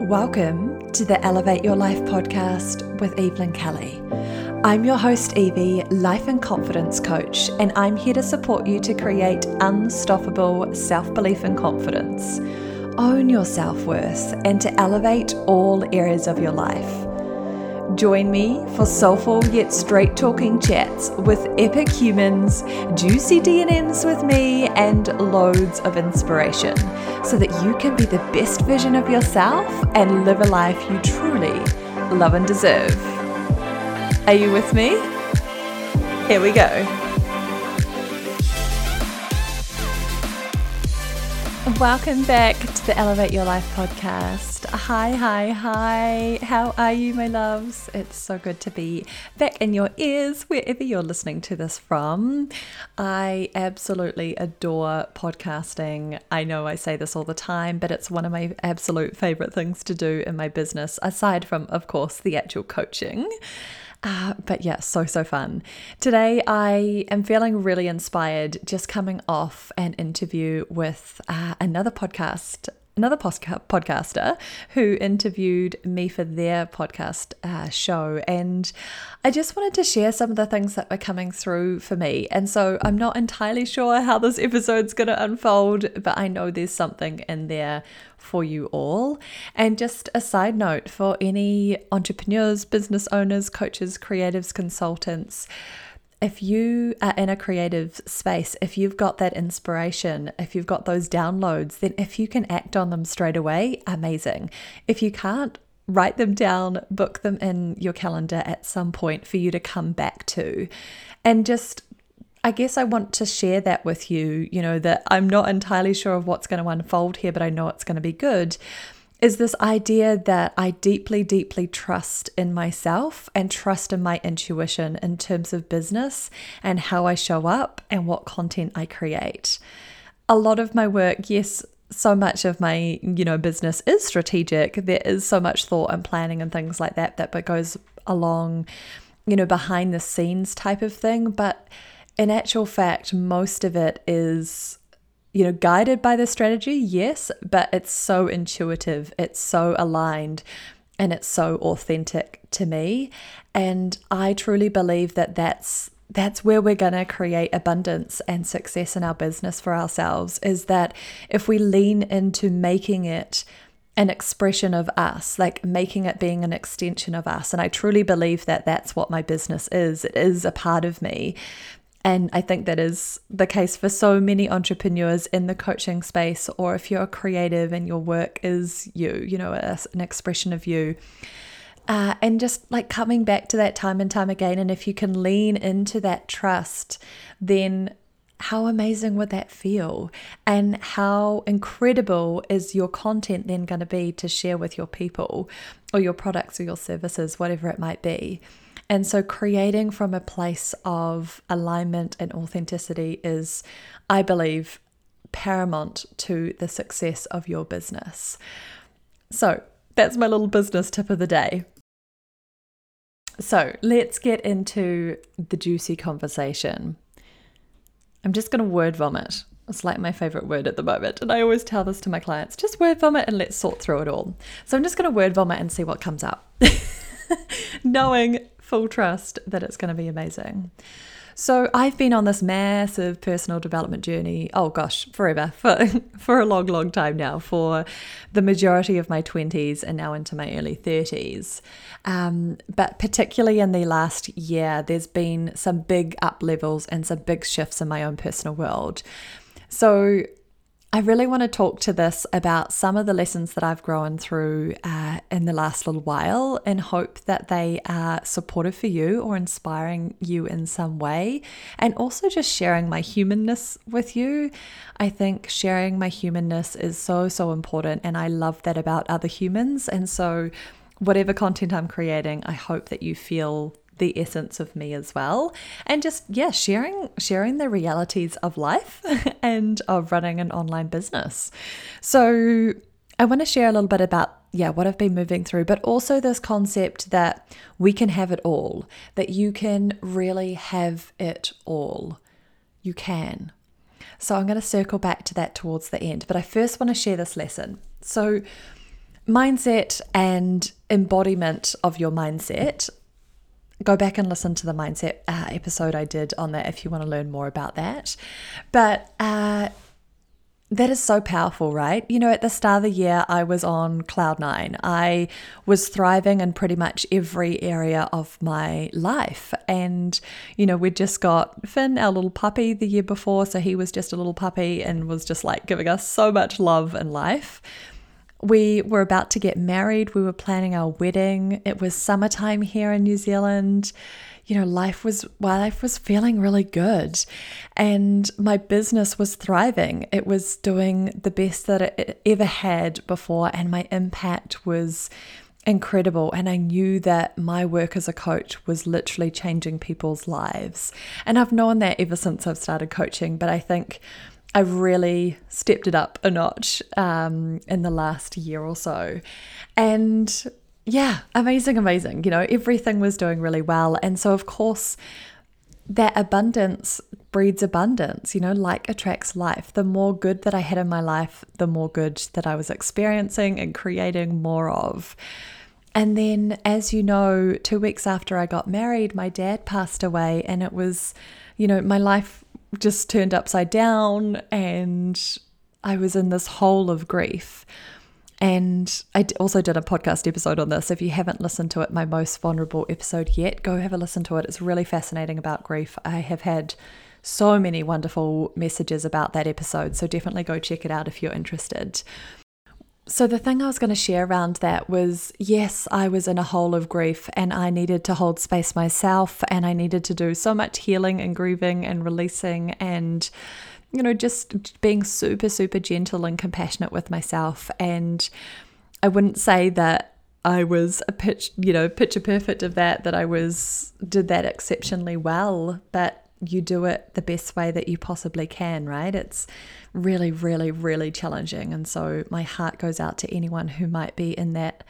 Welcome to the Elevate Your Life podcast with Evelyn Kelly. I'm your host, Evie, life and confidence coach, and I'm here to support you to create unstoppable self belief and confidence, own your self worth, and to elevate all areas of your life. Join me for soulful yet straight talking chats with epic humans, juicy D&Ms with me, and loads of inspiration so that you can be the best version of yourself and live a life you truly love and deserve. Are you with me? Here we go. Welcome back to the Elevate Your Life podcast. Hi, hi, hi. How are you, my loves? It's so good to be back in your ears wherever you're listening to this from. I absolutely adore podcasting. I know I say this all the time, but it's one of my absolute favorite things to do in my business, aside from, of course, the actual coaching. Uh, but yeah, so, so fun. Today, I am feeling really inspired just coming off an interview with uh, another podcast another podcaster who interviewed me for their podcast uh, show. And I just wanted to share some of the things that were coming through for me. And so I'm not entirely sure how this episode's going to unfold, but I know there's something in there for you all. And just a side note for any entrepreneurs, business owners, coaches, creatives, consultants if you are in a creative space, if you've got that inspiration, if you've got those downloads, then if you can act on them straight away, amazing. If you can't, write them down, book them in your calendar at some point for you to come back to. And just, I guess I want to share that with you, you know, that I'm not entirely sure of what's going to unfold here, but I know it's going to be good is this idea that I deeply, deeply trust in myself and trust in my intuition in terms of business and how I show up and what content I create. A lot of my work, yes, so much of my you know business is strategic there is so much thought and planning and things like that that but goes along you know behind the scenes type of thing but in actual fact most of it is you know, guided by the strategy, yes, but it's so intuitive, it's so aligned, and it's so authentic to me. And I truly believe that that's that's where we're going to create abundance and success in our business for ourselves is that if we lean into making it an expression of us, like making it being an extension of us. And I truly believe that that's what my business is. It is a part of me. And I think that is the case for so many entrepreneurs in the coaching space, or if you're creative and your work is you, you know, an expression of you. Uh, and just like coming back to that time and time again. And if you can lean into that trust, then how amazing would that feel? And how incredible is your content then going to be to share with your people or your products or your services, whatever it might be? And so, creating from a place of alignment and authenticity is, I believe, paramount to the success of your business. So, that's my little business tip of the day. So, let's get into the juicy conversation. I'm just going to word vomit. It's like my favorite word at the moment. And I always tell this to my clients just word vomit and let's sort through it all. So I'm just going to word vomit and see what comes up, knowing full trust that it's going to be amazing. So I've been on this massive personal development journey, oh gosh, forever, for, for a long, long time now, for the majority of my 20s and now into my early 30s. Um, but particularly in the last year, there's been some big up levels and some big shifts in my own personal world. So I really want to talk to this about some of the lessons that I've grown through uh, in the last little while and hope that they are supportive for you or inspiring you in some way. And also just sharing my humanness with you. I think sharing my humanness is so, so important. And I love that about other humans. And so, whatever content I'm creating, I hope that you feel the essence of me as well. And just yeah sharing sharing the realities of life and of running an online business. So i want to share a little bit about yeah what i've been moving through but also this concept that we can have it all that you can really have it all. You can. So i'm going to circle back to that towards the end but i first want to share this lesson. So mindset and embodiment of your mindset. Go back and listen to the mindset uh, episode I did on that if you want to learn more about that. But uh, that is so powerful, right? You know, at the start of the year, I was on cloud nine. I was thriving in pretty much every area of my life. And, you know, we'd just got Finn, our little puppy, the year before. So he was just a little puppy and was just like giving us so much love and life. We were about to get married. We were planning our wedding. It was summertime here in New Zealand you know, life was, well, life was feeling really good and my business was thriving. It was doing the best that it ever had before, and my impact was incredible. And I knew that my work as a coach was literally changing people's lives. And I've known that ever since I've started coaching, but I think I've really stepped it up a notch um, in the last year or so. And yeah, amazing, amazing. You know, everything was doing really well. And so, of course, that abundance breeds abundance, you know, like attracts life. The more good that I had in my life, the more good that I was experiencing and creating more of. And then, as you know, two weeks after I got married, my dad passed away, and it was, you know, my life just turned upside down, and I was in this hole of grief. And I also did a podcast episode on this. If you haven't listened to it, my most vulnerable episode yet, go have a listen to it. It's really fascinating about grief. I have had so many wonderful messages about that episode. So definitely go check it out if you're interested. So, the thing I was going to share around that was yes, I was in a hole of grief and I needed to hold space myself and I needed to do so much healing and grieving and releasing and you know, just being super, super gentle and compassionate with myself. And I wouldn't say that I was a pitch, you know, picture perfect of that, that I was, did that exceptionally well, but you do it the best way that you possibly can, right? It's really, really, really challenging. And so my heart goes out to anyone who might be in that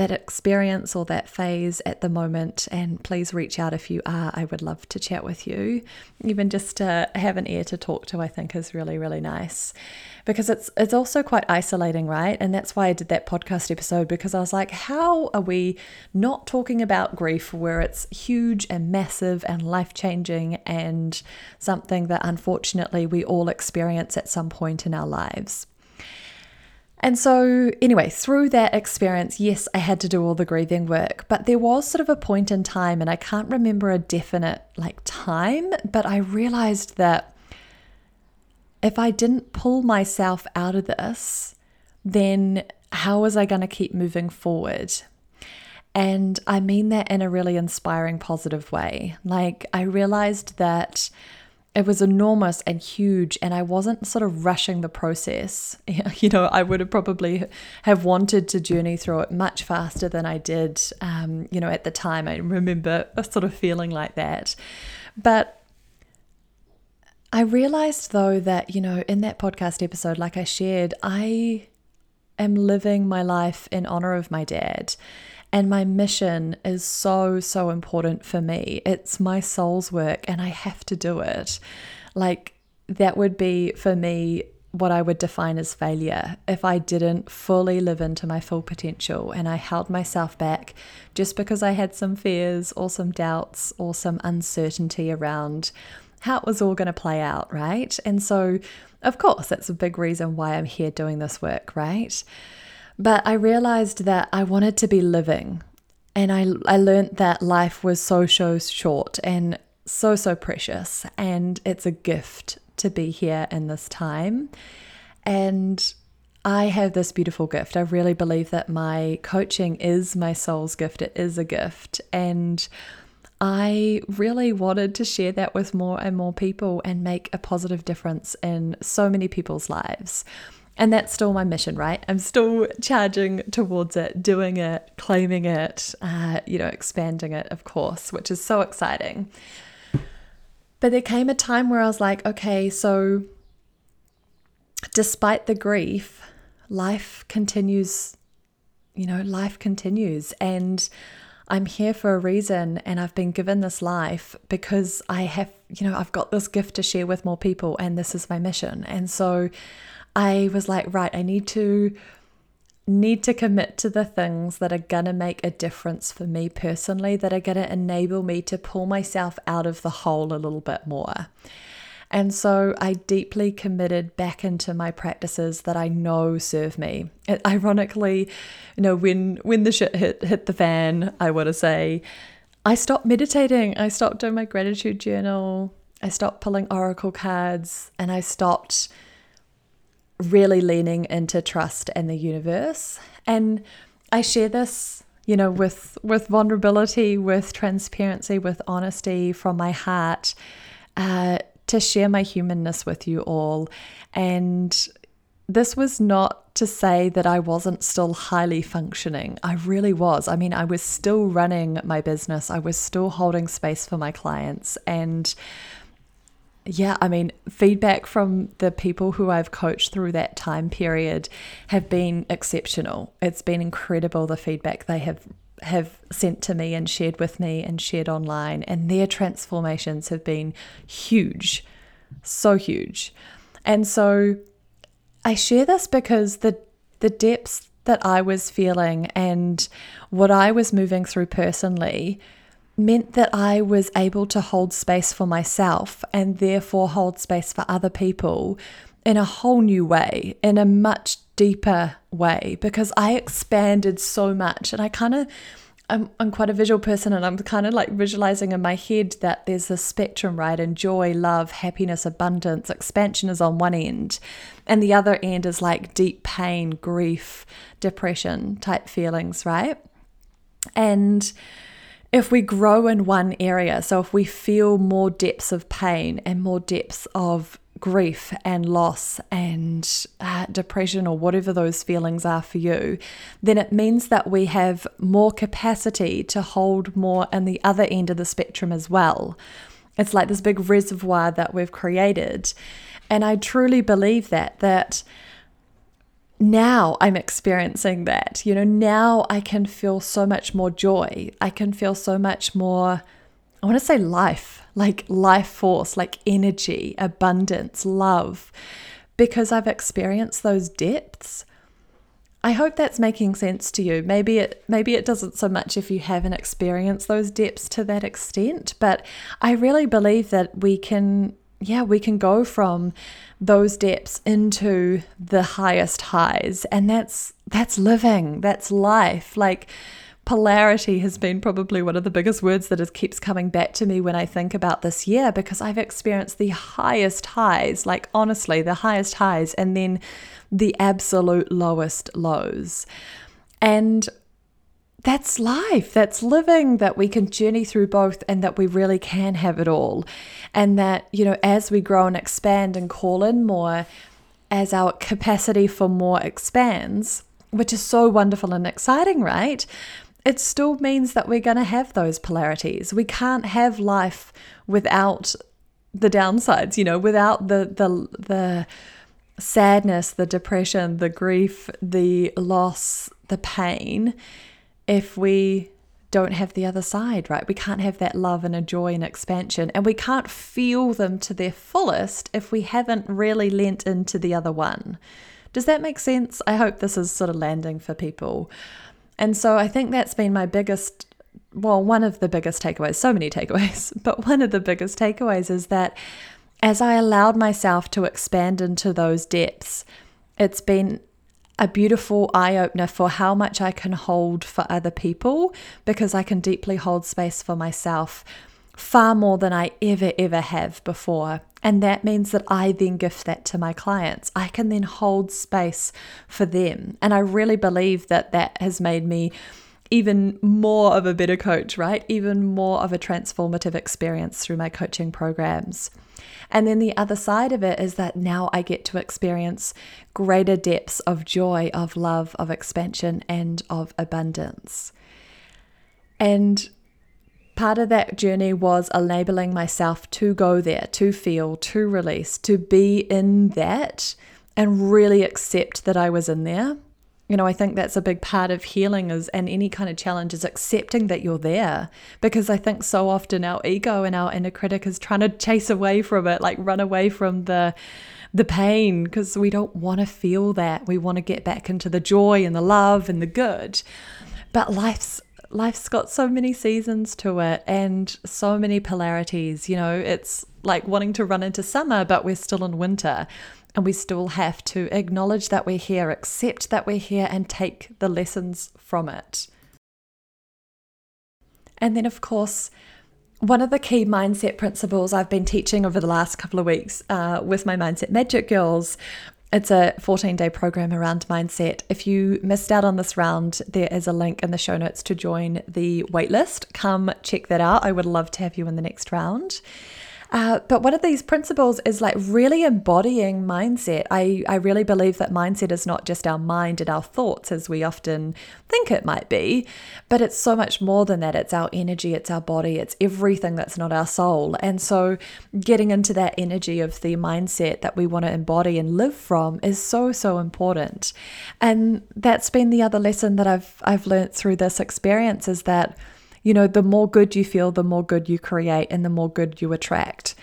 that experience or that phase at the moment. And please reach out if you are. I would love to chat with you. Even just to have an ear to talk to, I think is really, really nice. Because it's it's also quite isolating, right? And that's why I did that podcast episode because I was like, how are we not talking about grief where it's huge and massive and life-changing and something that unfortunately we all experience at some point in our lives? And so, anyway, through that experience, yes, I had to do all the grieving work, but there was sort of a point in time, and I can't remember a definite like time, but I realized that if I didn't pull myself out of this, then how was I going to keep moving forward? And I mean that in a really inspiring, positive way. Like, I realized that it was enormous and huge and i wasn't sort of rushing the process. You know i would have probably have wanted to journey through it much faster than i did um, you know at the time. I remember a sort of feeling like that. But i realized though that you know in that podcast episode like i shared i am living my life in honor of my dad and my mission is so, so important for me. It's my soul's work and I have to do it. Like, that would be for me what I would define as failure if I didn't fully live into my full potential and I held myself back just because I had some fears or some doubts or some uncertainty around how it was all going to play out, right? And so, of course, that's a big reason why I'm here doing this work, right? But I realized that I wanted to be living. And I, I learned that life was so, so short and so, so precious. And it's a gift to be here in this time. And I have this beautiful gift. I really believe that my coaching is my soul's gift, it is a gift. And I really wanted to share that with more and more people and make a positive difference in so many people's lives. And that's still my mission, right? I'm still charging towards it, doing it, claiming it, uh, you know, expanding it, of course, which is so exciting. But there came a time where I was like, okay, so despite the grief, life continues, you know, life continues. And I'm here for a reason and I've been given this life because I have, you know, I've got this gift to share with more people and this is my mission. And so I was like, right, I need to need to commit to the things that are going to make a difference for me personally, that are going to enable me to pull myself out of the hole a little bit more. And so I deeply committed back into my practices that I know serve me. It, ironically, you know, when when the shit hit hit the fan, I want to say, I stopped meditating. I stopped doing my gratitude journal. I stopped pulling oracle cards, and I stopped really leaning into trust and the universe. And I share this, you know, with with vulnerability, with transparency, with honesty from my heart, uh, to share my humanness with you all. And this was not to say that I wasn't still highly functioning. I really was. I mean, I was still running my business. I was still holding space for my clients and yeah, I mean, feedback from the people who I've coached through that time period have been exceptional. It's been incredible the feedback they have have sent to me and shared with me and shared online and their transformations have been huge. So huge. And so I share this because the the depths that I was feeling and what I was moving through personally meant that I was able to hold space for myself and therefore hold space for other people in a whole new way, in a much deeper way, because I expanded so much. And I kind of, I'm, I'm quite a visual person, and I'm kind of like visualizing in my head that there's a spectrum, right? And joy, love, happiness, abundance, expansion is on one end, and the other end is like deep pain, grief, depression type feelings, right? And if we grow in one area, so if we feel more depths of pain and more depths of grief and loss and uh, depression or whatever those feelings are for you, then it means that we have more capacity to hold more in the other end of the spectrum as well. It's like this big reservoir that we've created. And I truly believe that, that now I'm experiencing that. You know, now I can feel so much more joy. I can feel so much more, I want to say life, like life force, like energy, abundance, love, because I've experienced those depths. I hope that's making sense to you. Maybe it maybe it doesn't so much if you haven't experienced those depths to that extent, but I really believe that we can yeah, we can go from those depths into the highest highs and that's that's living, that's life. Like polarity has been probably one of the biggest words that is keeps coming back to me when I think about this year because I've experienced the highest highs, like honestly, the highest highs and then the absolute lowest lows. And that's life, that's living, that we can journey through both and that we really can have it all. And that, you know, as we grow and expand and call in more, as our capacity for more expands, which is so wonderful and exciting, right? It still means that we're going to have those polarities. We can't have life without the downsides, you know, without the the the sadness, the depression, the grief, the loss, the pain if we don't have the other side, right? We can't have that love and a joy and expansion, and we can't feel them to their fullest if we haven't really lent into the other one. Does that make sense? I hope this is sort of landing for people. And so I think that's been my biggest, well, one of the biggest takeaways, so many takeaways, but one of the biggest takeaways is that as I allowed myself to expand into those depths, it's been a beautiful eye opener for how much I can hold for other people because I can deeply hold space for myself far more than I ever, ever have before. And that means that I then gift that to my clients. I can then hold space for them. And I really believe that that has made me even more of a better coach, right? Even more of a transformative experience through my coaching programs. And then the other side of it is that now I get to experience greater depths of joy, of love, of expansion, and of abundance. And part of that journey was enabling myself to go there, to feel, to release, to be in that and really accept that I was in there you know, I think that's a big part of healing is and any kind of challenge is accepting that you're there. Because I think so often our ego and our inner critic is trying to chase away from it, like run away from the the pain because we don't want to feel that. We want to get back into the joy and the love and the good. But life's life's got so many seasons to it and so many polarities. You know, it's like wanting to run into summer, but we're still in winter. And we still have to acknowledge that we're here, accept that we're here, and take the lessons from it. And then, of course, one of the key mindset principles I've been teaching over the last couple of weeks uh, with my Mindset Magic Girls. It's a 14 day program around mindset. If you missed out on this round, there is a link in the show notes to join the waitlist. Come check that out. I would love to have you in the next round. Uh, but one of these principles is like really embodying mindset. I, I really believe that mindset is not just our mind and our thoughts as we often think it might be, but it's so much more than that. It's our energy, it's our body, it's everything that's not our soul. And so getting into that energy of the mindset that we want to embody and live from is so, so important. And that's been the other lesson that I've I've learned through this experience is that you know, the more good you feel, the more good you create and the more good you attract,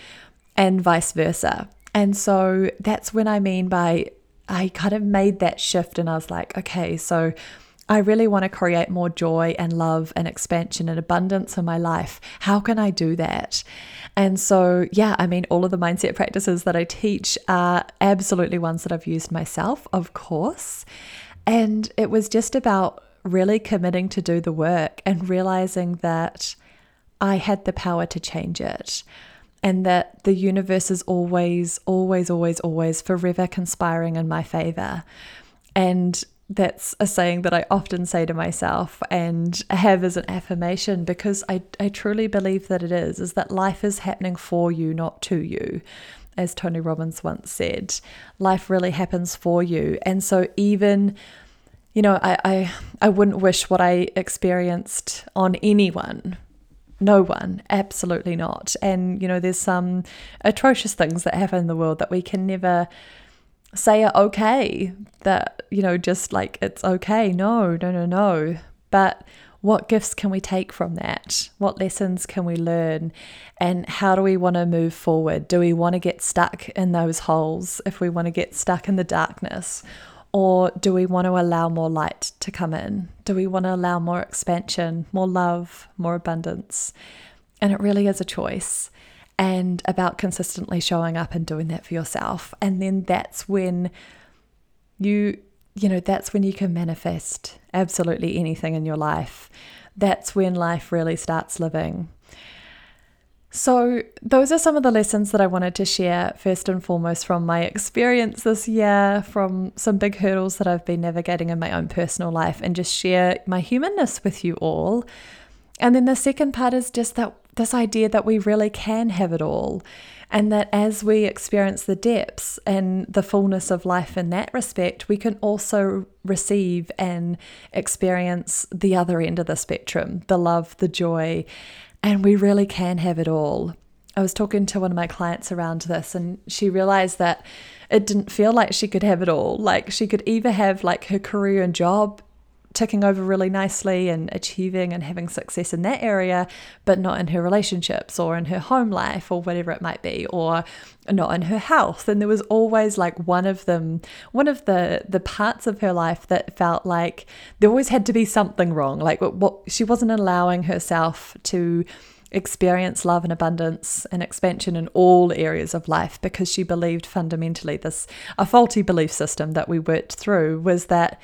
and vice versa. And so that's when I mean by I kind of made that shift and I was like, okay, so I really want to create more joy and love and expansion and abundance in my life. How can I do that? And so, yeah, I mean, all of the mindset practices that I teach are absolutely ones that I've used myself, of course. And it was just about really committing to do the work and realizing that I had the power to change it and that the universe is always, always, always, always forever conspiring in my favor. And that's a saying that I often say to myself and have as an affirmation because I, I truly believe that it is, is that life is happening for you, not to you. As Tony Robbins once said, life really happens for you. And so even you know, I, I, I wouldn't wish what I experienced on anyone. No one, absolutely not. And, you know, there's some atrocious things that happen in the world that we can never say are okay, that, you know, just like it's okay. No, no, no, no. But what gifts can we take from that? What lessons can we learn? And how do we want to move forward? Do we want to get stuck in those holes if we want to get stuck in the darkness? Or do we want to allow more light to come in? Do we want to allow more expansion, more love, more abundance? And it really is a choice and about consistently showing up and doing that for yourself. And then that's when you, you know, that's when you can manifest absolutely anything in your life. That's when life really starts living. So, those are some of the lessons that I wanted to share, first and foremost, from my experience this year, from some big hurdles that I've been navigating in my own personal life, and just share my humanness with you all. And then the second part is just that this idea that we really can have it all, and that as we experience the depths and the fullness of life in that respect, we can also receive and experience the other end of the spectrum the love, the joy, and we really can have it all. I was talking to one of my clients around this, and she realized that it didn't feel like she could have it all. Like she could either have like her career and job ticking over really nicely and achieving and having success in that area, but not in her relationships or in her home life or whatever it might be, or not in her health. And there was always like one of them, one of the the parts of her life that felt like there always had to be something wrong. Like what, what she wasn't allowing herself to experience love and abundance and expansion in all areas of life because she believed fundamentally this a faulty belief system that we worked through was that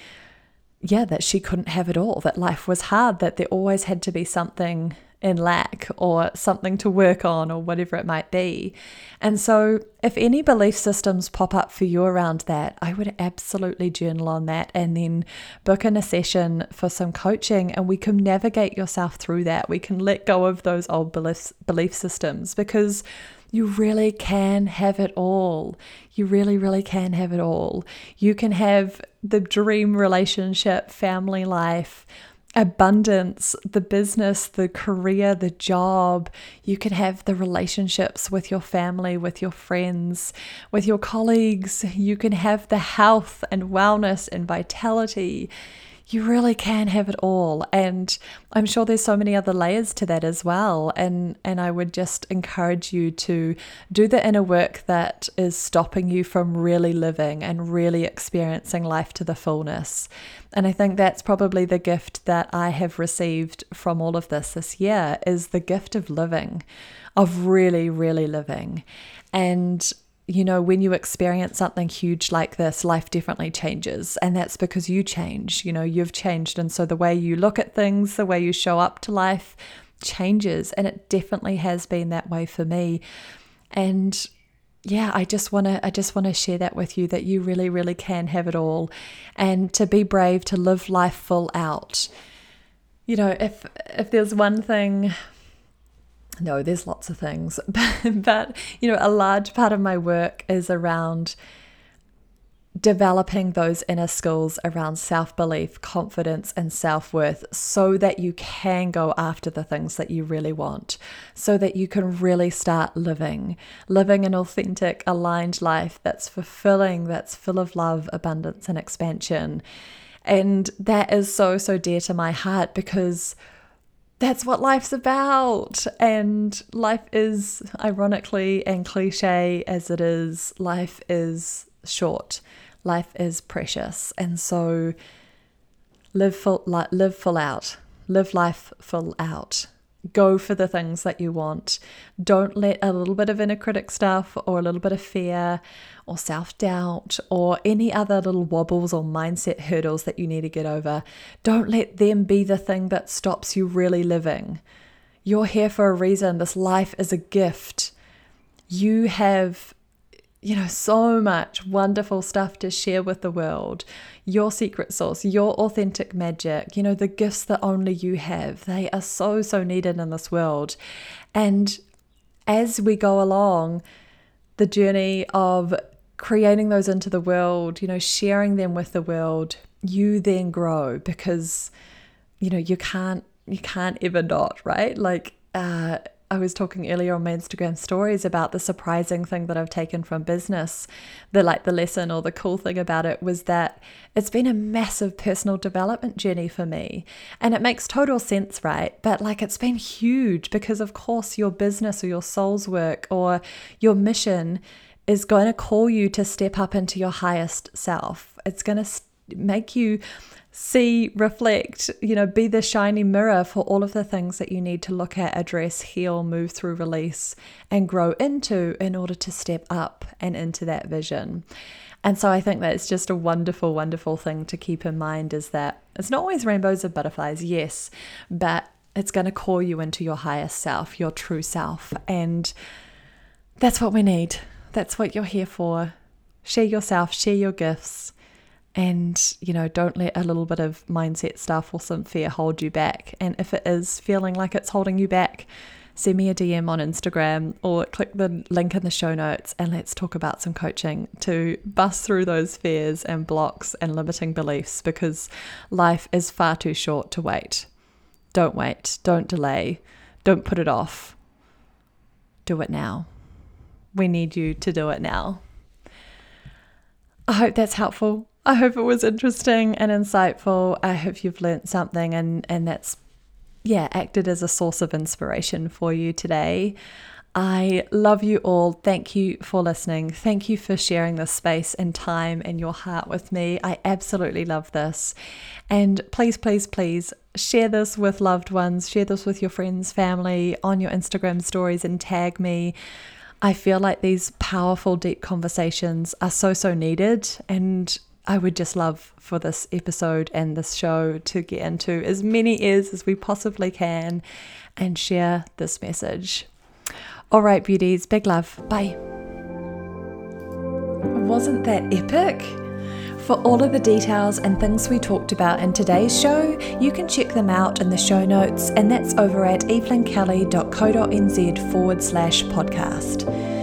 yeah, that she couldn't have it all, that life was hard, that there always had to be something in lack or something to work on or whatever it might be. And so, if any belief systems pop up for you around that, I would absolutely journal on that and then book in a session for some coaching and we can navigate yourself through that. We can let go of those old beliefs, belief systems because you really can have it all. You really, really can have it all. You can have the dream relationship, family life, abundance, the business, the career, the job. You can have the relationships with your family, with your friends, with your colleagues. You can have the health and wellness and vitality. You really can have it all. And I'm sure there's so many other layers to that as well. And and I would just encourage you to do the inner work that is stopping you from really living and really experiencing life to the fullness. And I think that's probably the gift that I have received from all of this this year is the gift of living, of really, really living. And you know, when you experience something huge like this, life definitely changes. And that's because you change, you know, you've changed. And so the way you look at things, the way you show up to life changes. And it definitely has been that way for me. And yeah, I just want to I just want to share that with you that you really really can have it all and to be brave to live life full out. You know, if if there's one thing no, there's lots of things, but, you know, a large part of my work is around developing those inner skills around self belief, confidence, and self worth so that you can go after the things that you really want, so that you can really start living, living an authentic, aligned life that's fulfilling, that's full of love, abundance, and expansion. And that is so, so dear to my heart because that's what life's about. And life is, ironically and cliche as it is, life is short. Life is precious. And so live full, live full out. Live life full out. Go for the things that you want. Don't let a little bit of inner critic stuff or a little bit of fear or self doubt or any other little wobbles or mindset hurdles that you need to get over, don't let them be the thing that stops you really living. You're here for a reason. This life is a gift. You have you know, so much wonderful stuff to share with the world. Your secret sauce, your authentic magic, you know, the gifts that only you have. They are so, so needed in this world. And as we go along the journey of creating those into the world, you know, sharing them with the world, you then grow because, you know, you can't, you can't ever not, right? Like, uh, I was talking earlier on my Instagram stories about the surprising thing that I've taken from business. The like the lesson or the cool thing about it was that it's been a massive personal development journey for me. And it makes total sense, right? But like it's been huge because of course your business or your soul's work or your mission is going to call you to step up into your highest self. It's going to make you see, reflect, you know, be the shiny mirror for all of the things that you need to look at, address, heal, move through, release, and grow into in order to step up and into that vision. And so I think that's just a wonderful, wonderful thing to keep in mind is that it's not always rainbows and butterflies, yes, but it's going to call you into your highest self, your true self. And that's what we need. That's what you're here for. Share yourself, share your gifts and you know don't let a little bit of mindset stuff or some fear hold you back. And if it is feeling like it's holding you back send me a dm on instagram or click the link in the show notes and let's talk about some coaching to bust through those fears and blocks and limiting beliefs because life is far too short to wait. Don't wait. Don't delay. Don't put it off. Do it now. We need you to do it now. I hope that's helpful. I hope it was interesting and insightful. I hope you've learnt something and, and that's, yeah, acted as a source of inspiration for you today. I love you all. Thank you for listening. Thank you for sharing this space and time and your heart with me. I absolutely love this. And please, please, please share this with loved ones, share this with your friends, family, on your Instagram stories, and tag me. I feel like these powerful, deep conversations are so, so needed. And I would just love for this episode and this show to get into as many ears as we possibly can and share this message. All right, beauties, big love. Bye. Wasn't that epic? For all of the details and things we talked about in today's show, you can check them out in the show notes, and that's over at evelynkelly.co.nz forward slash podcast.